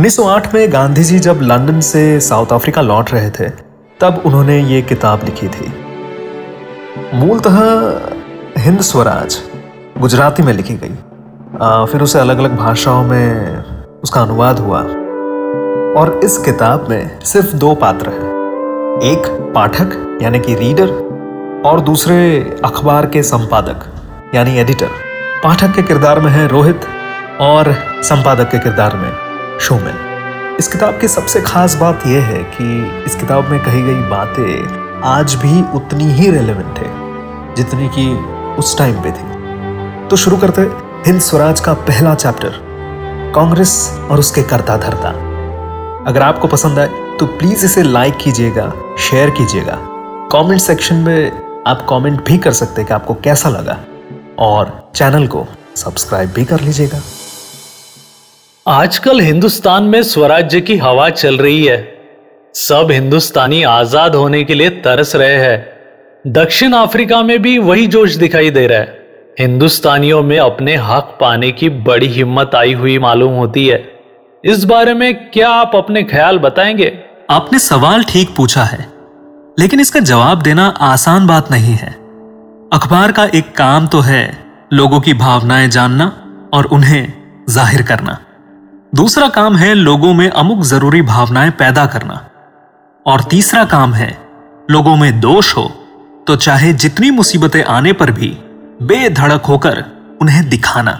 1908 में गांधी जी जब लंदन से साउथ अफ्रीका लौट रहे थे तब उन्होंने ये किताब लिखी थी। मूलतः हिंद स्वराज गुजराती में लिखी गई। आ, फिर उसे अलग अलग भाषाओं में उसका अनुवाद हुआ। और इस किताब में सिर्फ़ दो पात्र हैं। एक पाठक यानी कि रीडर और दूसरे अखबार के संपादक यानी एडिटर। पाठक के किरदार में है रोहित और संपादक के किरदार में शोमिल इस किताब की सबसे खास बात यह है कि इस किताब में कही गई बातें आज भी उतनी ही रेलेवेंट है, जितनी कि उस टाइम पे थी। तो शुरू करते हिंद स्वराज का पहला चैप्टर कांग्रेस और उसके करता धरता। अगर आपको पसंद आए तो प्लीज़ इसे लाइक कीजिएगा शेयर कीजिएगा। कमेंट सेक्शन में आप कमेंट भी कर सकते हैं कि आपको कैसा लगा। और चैनल को सब्सक्राइब भी कर लीजिएगा। आजकल हिंदुस्तान में स्वराज्य की हवा चल रही है। सब हिंदुस्तानी आज़ाद होने के लिए तरस रहे हैं। दक्षिण अफ्रीका में भी वही जोश दिखाई दे रहा है। हिंदुस्तानियों में अपने हक पाने की बड़ी हिम्मत आई हुई मालूम होती है। इस बारे में क्या आप अपने ख्याल बताएँगे? आपने सवाल ठीक पूछा है, लेकिन इसका जवाब देना आसान बात नहीं है। अखबार का एक काम तो है, लोगों की भावनाएँ जानना और उन्हें ज़ाहिर करना। दूसरा काम है लोगों में अमुक ज़रूरी भावनाएँ पैदा करना। और तीसरा काम है, लोगों में दोष हो तो चाहे जितनी मुसीबतें आने पर भी बेधड़क होकर उन्हें दिखाना।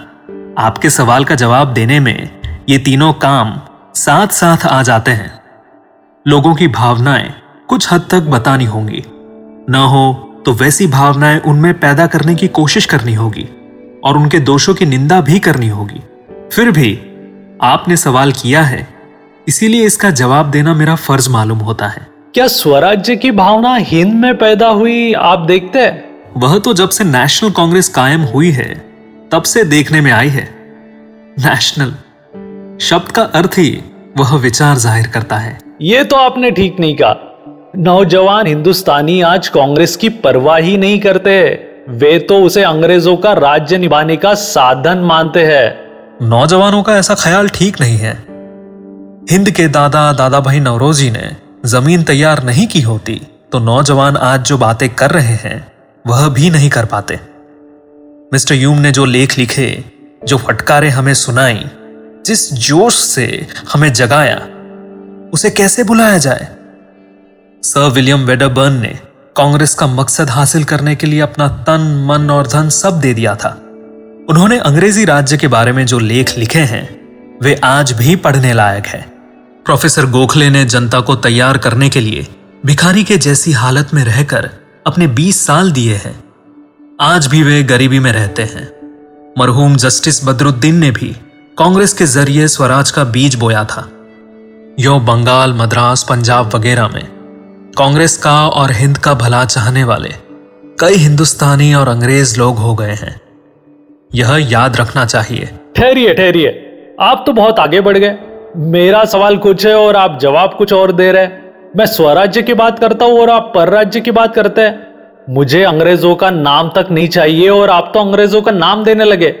आपके सवाल का जवाब देने में ये तीनों काम साथ साथ आ जाते हैं। लोगों की भावनाएँ कुछ हद तक बतानी होंगी। न हो तो वैसी भावनाएँ उनमें पैदा करने की कोशिश करनी होगी, और उनके दोषों की निंदा भी करनी होगी। फिर भी आपने सवाल किया है इसीलिए इसका जवाब देना मेरा फ़र्ज़ मालूम होता है। क्या स्वराज्य की भावना हिंद में पैदा हुई आप देखते हैं? वह तो जब से नेशनल कांग्रेस कायम हुई है तब से देखने में आई है। नेशनल शब्द का अर्थ ही वह विचार ज़ाहिर करता है। ये तो आपने ठीक नहीं कहा। नौजवान हिंदुस्तानी आज कांग्रेस की परवाह ही नहीं करते। वे तो उसे अंग्रेज़ों का राज्य निभाने का साधन मानते हैं। नौजवानों का ऐसा ख्याल ठीक नहीं है। हिंद के दादा दादा भाई नवरोजी ने ज़मीन तैयार नहीं की होती तो नौजवान आज जो बातें कर रहे हैं, वह भी नहीं कर पाते। मिस्टर यूम ने जो लेख लिखे, जो फटकारे हमें सुनाई, जिस जोश से हमें जगाया, उसे कैसे बुलाया जाए? सर विलियम वेडरबर्न ने कांग्रेस का मकसद हासिल करने के लिए अपना तन, मन और धन सब दे दिया था। उन्होंने अंग्रेज़ी राज्य के बारे में जो लेख लिखे हैं, वे आज भी पढ़ने लायक है। प्रोफेसर गोखले ने जनता को तैयार करने के लिए भिखारी के जैसी हालत में रहकर अपने 20 साल दिए हैं। आज भी वे गरीबी में रहते हैं। मरहूम जस्टिस बदरुद्दीन ने भी कांग्रेस के ज़रिए स्वराज का बीज बोया था। यो बंगाल, मद्रास, पंजाब वगैरह में कांग्रेस का और हिंद का भला चाहने वाले कई हिंदुस्तानी और अंग्रेज़ लोग हो गए हैं। यह याद रखना चाहिए। ठहरिए ठहरिए। आप तो बहुत आगे बढ़ गए। मेरा सवाल कुछ है और आप जवाब कुछ और दे रहे मैं स्वराज्य की बात करता हूँ और आप पर राज्य की बात करते हैं। मुझे अंग्रेज़ों का नाम तक नहीं चाहिए और आप तो अंग्रेज़ों का नाम देने लगे।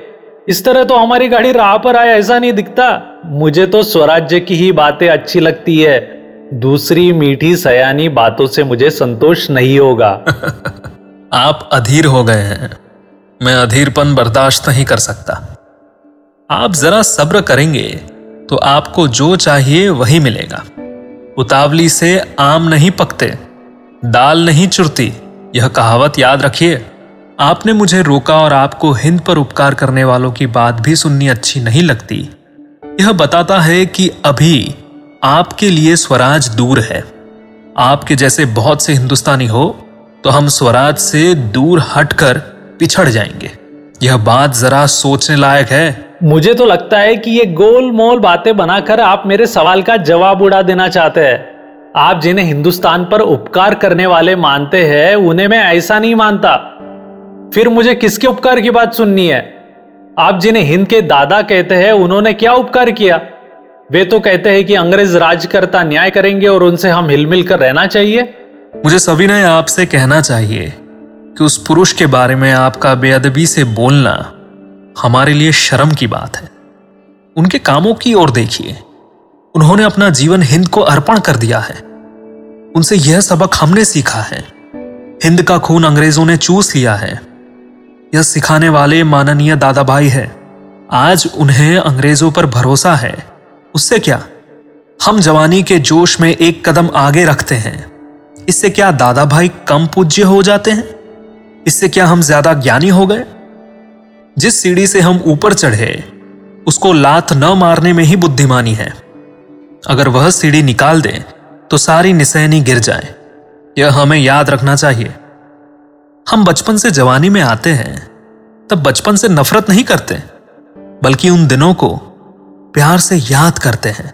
इस तरह तो हमारी गाड़ी राह पर आए ऐसा नहीं दिखता। मुझे तो स्वराज्य की ही बातें अच्छी लगती है। दूसरी मीठी सयानी बातों से मुझे संतोष नहीं होगा। आप अधीर हो गए हैं। मैं अधीरपन बर्दाश्त नहीं कर सकता। आप जरा सब्र करेंगे तो आपको जो चाहिए वही मिलेगा। उतावली से आम नहीं पकते, दाल नहीं चुरती, यह कहावत याद रखिए। आपने मुझे रोका और आपको हिंद पर उपकार करने वालों की बात भी सुननी अच्छी नहीं लगती। यह बताता है कि अभी आपके लिए स्वराज दूर है। आपके जैसे बहुत से हिंदुस्तानी हो तो हम स्वराज से दूर हटकर पिछड़ जाएँगे। यह बात जरा सोचने लायक है। मुझे तो लगता है कि ये गोल मोल बातें बनाकर आप मेरे सवाल का जवाब उड़ा देना चाहते हैं। आप जिन्हें हिंदुस्तान पर उपकार करने वाले मानते हैं उन्हें मैं ऐसा नहीं मानता। फिर मुझे किसके उपकार की बात सुननी है? आप जिन्हें हिंद के दादा कहते हैं उन्होंने क्या उपकार किया? वे तो कहते हैं कि अंग्रेज़ राजकर्ता न्याय करेंगे और उनसे हम हिलमिल कर रहना चाहिए। मुझे सभी ने आपसे कहना चाहिए। कि उस पुरुष के बारे में आपका बेअदबी से बोलना हमारे लिए शर्म की बात है। उनके कामों की ओर देखिए। उन्होंने अपना जीवन हिंद को अर्पण कर दिया है। उनसे यह सबक हमने सीखा है। हिंद का खून अंग्रेज़ों ने चूस लिया है। यह सिखाने वाले माननीय दादा भाई है। आज उन्हें अंग्रेज़ों पर भरोसा है। उससे क्या? हम जवानी के जोश में एक कदम आगे रखते हैं। इससे क्या दादा भाई कम पूज्य हो जाते हैं? इससे क्या हम ज़्यादा ज्ञानी हो गए? जिस सीढ़ी से हम ऊपर चढ़े, उसको लात न मारने में ही बुद्धिमानी है। अगर वह सीढ़ी निकाल दें तो सारी निसैनी गिर जाए। यह हमें याद रखना चाहिए। हम बचपन से जवानी में आते हैं, तब बचपन से नफरत नहीं करते, बल्कि उन दिनों को प्यार से याद करते हैं।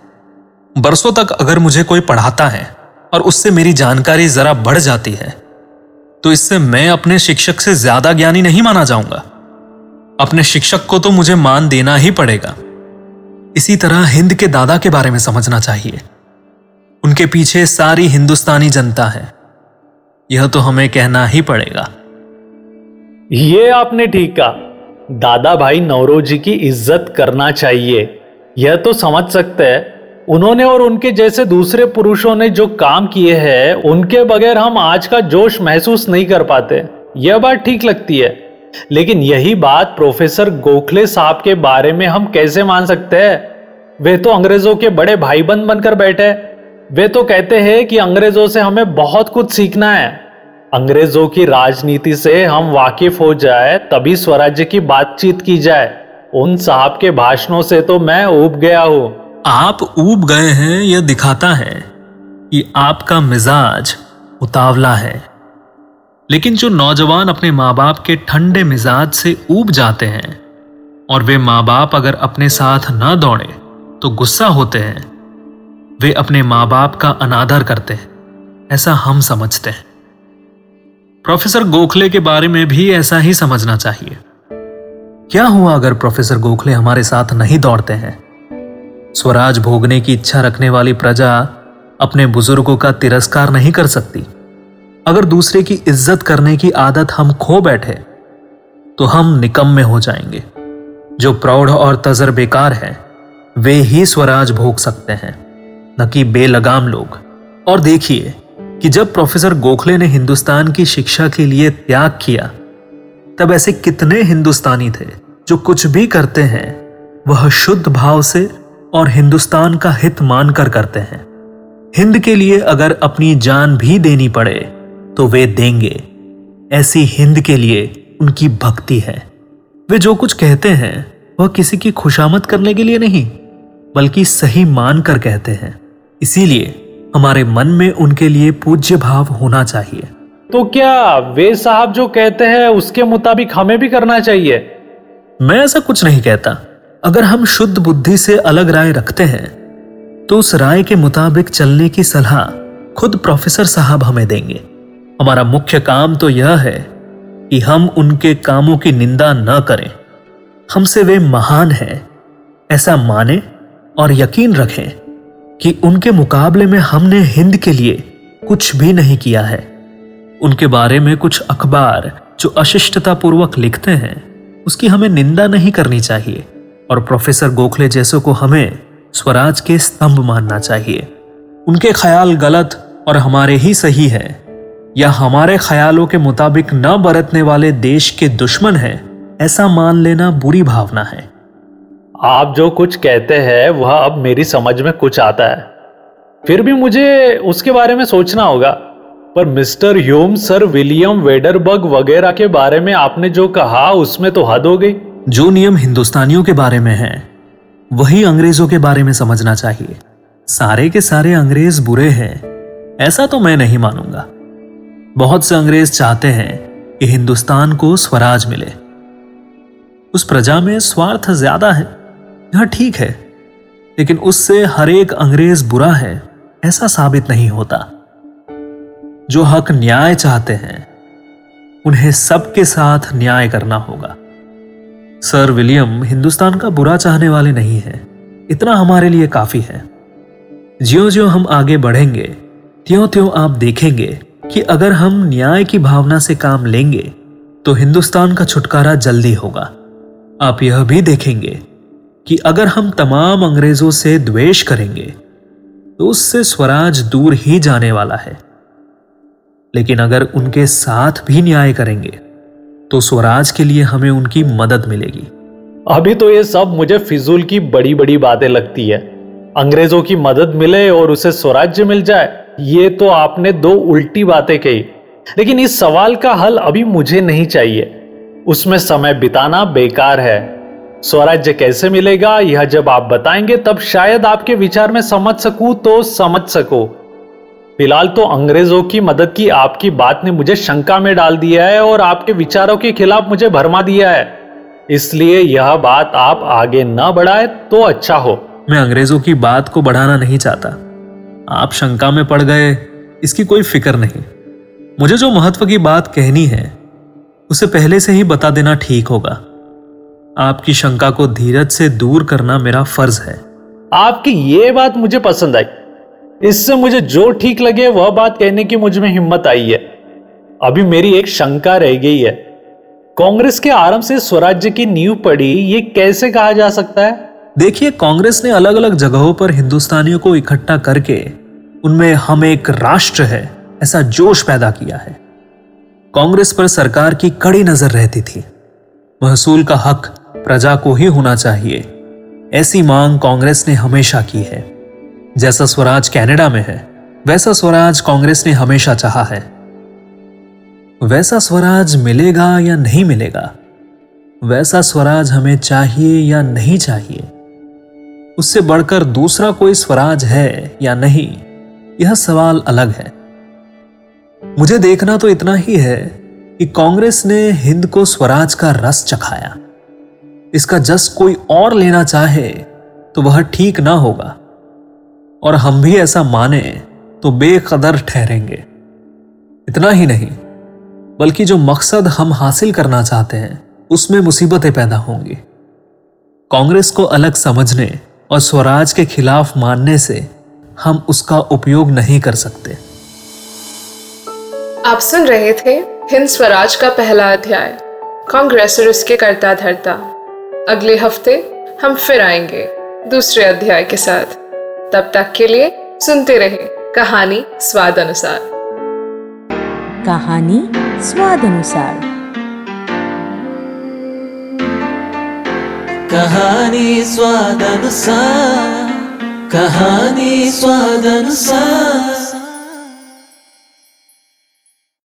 बरसों तक अगर मुझे कोई पढ़ाता है, और उससे मेरी जानकारी जरा बढ़ जाती है तो इससे मैं अपने शिक्षक से ज़्यादा ज्ञानी नहीं माना जाऊँगा। अपने शिक्षक को तो मुझे मान देना ही पड़ेगा। इसी तरह हिंद के दादा के बारे में समझना चाहिए। उनके पीछे सारी हिंदुस्तानी जनता है। यह तो हमें कहना ही पड़ेगा। ये आपने ठीक कहा। दादा भाई नवरोजी की इज़्ज़त करना चाहिए। यह तो समझ सकते हैं। उन्होंने और उनके जैसे दूसरे पुरुषों ने जो काम किए हैं, उनके बगैर हम आज का जोश महसूस नहीं कर पाते। यह बात ठीक लगती है। लेकिन यही बात प्रोफेसर गोखले साहब के बारे में हम कैसे मान सकते हैं? वे तो अंग्रेज़ों के बड़े भाई बंद बनकर बैठे वे तो कहते हैं कि अंग्रेज़ों से हमें बहुत कुछ सीखना है। अंग्रेज़ों की राजनीति से हम वाकिफ हो जाए, तभी स्वराज्य की बातचीत की जाए। उन साहब के भाषणों से तो मैं उब गया हूँ। आप ऊब गए हैं, यह दिखाता है कि आपका मिजाज उतावला है। लेकिन जो नौजवान अपने माँ बाप के ठंडे मिजाज से ऊब जाते हैं और वे माँ बाप अगर अपने साथ ना दौड़े तो गुस्सा होते हैं। वे अपने माँ बाप का अनादर करते हैं, ऐसा हम समझते हैं। प्रोफेसर गोखले के बारे में भी ऐसा ही समझना चाहिए। क्या हुआ अगर प्रोफेसर गोखले हमारे साथ नहीं दौड़ते हैं? स्वराज भोगने की इच्छा रखने वाली प्रजा अपने बुज़ुर्गों का तिरस्कार नहीं कर सकती। अगर दूसरे की इज़्ज़त करने की आदत हम खो बैठे तो हम निकम्मे हो जाएँगे। जो प्रौढ़ और तजर बेकार है, वे ही स्वराज भोग सकते हैं, न कि बेलगाम लोग। और देखिए कि जब प्रोफेसर गोखले ने हिंदुस्तान की शिक्षा के लिए त्याग किया, तब ऐसे कितने हिंदुस्तानी थे, जो कुछ भी करते हैं, वह शुद्ध भाव से और हिंदुस्तान का हित मानकर करते हैं। हिंद के लिए अगर अपनी जान भी देनी पड़े तो वे देंगे। ऐसी हिंद के लिए उनकी भक्ति है। वे जो कुछ कहते हैं वह किसी की खुशामद करने के लिए नहीं बल्कि सही मानकर कहते हैं। इसीलिए हमारे मन में उनके लिए पूज्य भाव होना चाहिए। तो क्या वे साहब जो कहते हैं उसके मुताबिक हमें भी करना चाहिए? मैं ऐसा कुछ नहीं कहता। अगर हम शुद्ध बुद्धि से अलग राय रखते हैं तो उस राय के मुताबिक चलने की सलाह खुद प्रोफेसर साहब हमें देंगे। हमारा मुख्य काम तो यह है कि हम उनके कामों की निंदा न करें। हमसे वे महान हैं, ऐसा माने और यकीन रखें कि उनके मुकाबले में हमने हिंद के लिए कुछ भी नहीं किया है। उनके बारे में कुछ अखबार जो अशिष्टतापूर्वक लिखते हैं, उसकी हमें निंदा नहीं करनी चाहिए। और प्रोफेसर गोखले जैसों को हमें स्वराज के स्तंभ मानना चाहिए। उनके ख्याल गलत और हमारे ही सही है, या हमारे ख्यालों के मुताबिक न बरतने वाले देश के दुश्मन है, ऐसा मान लेना बुरी भावना है। आप जो कुछ कहते हैं, वह अब मेरी समझ में कुछ आता है। फिर भी मुझे उसके बारे में सोचना होगा। पर mister Hume, sir William Wedderburn वगैरह के बारे में आपने जो कहा, उसमें तो हद हो गई। जो नियम हिंदुस्तानियों के बारे में है, वही अंग्रेज़ों के बारे में समझना चाहिए। सारे के सारे अंग्रेज़ बुरे हैं, ऐसा तो मैं नहीं मानूँगा। बहुत से अंग्रेज़ चाहते हैं कि हिंदुस्तान को स्वराज मिले। उस प्रजा में स्वार्थ ज़्यादा है, यह ठीक है, लेकिन उससे हर एक अंग्रेज़ बुरा है, ऐसा साबित नहीं होता। जो हक न्याय चाहते हैं, उन्हें सबके साथ न्याय करना होगा। सर विलियम हिंदुस्तान का बुरा चाहने वाले नहीं है। इतना हमारे लिए काफ़ी है। ज्यो ज्यो हम आगे बढ़ेंगे त्यों त्यों आप देखेंगे कि अगर हम न्याय की भावना से काम लेंगे तो हिंदुस्तान का छुटकारा जल्दी होगा। आप यह भी देखेंगे कि अगर हम तमाम अंग्रेज़ों से द्वेष करेंगे तो उससे स्वराज दूर ही जाने वाला है। लेकिन अगर उनके साथ भी न्याय करेंगे तो स्वराज के लिए हमें उनकी मदद मिलेगी। अभी तो ये सब मुझे फिजूल की बड़ी बड़ी बातें लगती है। अंग्रेज़ों की मदद मिले और उसे स्वराज्य मिल जाए, ये तो आपने दो उल्टी बातें कही। लेकिन इस सवाल का हल अभी मुझे नहीं चाहिए। उसमें समय बिताना बेकार है। स्वराज्य कैसे मिलेगा, यह जब आप बताएँगे, तब शायद आपके विचार में समझ सकूँ तो समझ सको। फ़िलहाल तो अंग्रेज़ों की मदद की आपकी बात ने मुझे शंका में डाल दिया है और आपके विचारों के खिलाफ मुझे भरमा दिया है। इसलिए यह बात आप आगे न बढ़ाए तो अच्छा हो। मैं अंग्रेज़ों की बात को बढ़ाना नहीं चाहता। आप शंका में पड़ गए इसकी कोई फ़िक्र नहीं। मुझे जो महत्व की बात कहनी है उसे पहले से ही बता देना ठीक होगा। आपकी शंका को धीरज से दूर करना मेरा फ़र्ज़ है। आपकी ये बात मुझे पसंद आई। इससे मुझे जो ठीक लगे वह बात कहने की मुझमें हिम्मत आई है। अभी मेरी एक शंका रह गई है। कांग्रेस के आरंभ से स्वराज्य की नींव पड़ी, ये कैसे कहा जा सकता है? देखिए, कांग्रेस ने अलग अलग जगहों पर हिंदुस्तानियों को इकट्ठा करके उनमें हम एक राष्ट्र है, ऐसा जोश पैदा किया है। कांग्रेस पर सरकार की कड़ी नज़र रहती थी। महसूल का हक प्रजा को ही होना चाहिए, ऐसी मांग कांग्रेस ने हमेशा की है। जैसा स्वराज कनाडा में है, वैसा स्वराज कांग्रेस ने हमेशा चाहा है। वैसा स्वराज मिलेगा या नहीं मिलेगा? वैसा स्वराज हमें चाहिए या नहीं चाहिए? उससे बढ़कर दूसरा कोई स्वराज है या नहीं, यह सवाल अलग है। मुझे देखना तो इतना ही है कि कांग्रेस ने हिंद को स्वराज का रस चखाया। इसका जस कोई और लेना चाहे तो वह ठीक ना होगा। और हम भी ऐसा माने तो बेकदर ठहरेंगे। इतना ही नहीं, बल्कि जो मकसद हम हासिल करना चाहते हैं, उसमें मुसीबतें पैदा होंगी। कांग्रेस को अलग समझने और स्वराज के खिलाफ मानने से हम उसका उपयोग नहीं कर सकते। आप सुन रहे थे हिंद स्वराज का पहला अध्याय, कांग्रेस और उसके करता धरता। अगले हफ़्ते हम फिर आएँगे दूसरे अध्याय के साथ। तब तक के लिए सुनते रहे कहानी स्वाद अनुसार कहानी स्वाद अनुसार कहानी स्वाद अनुसार कहानी स्वाद अनुसार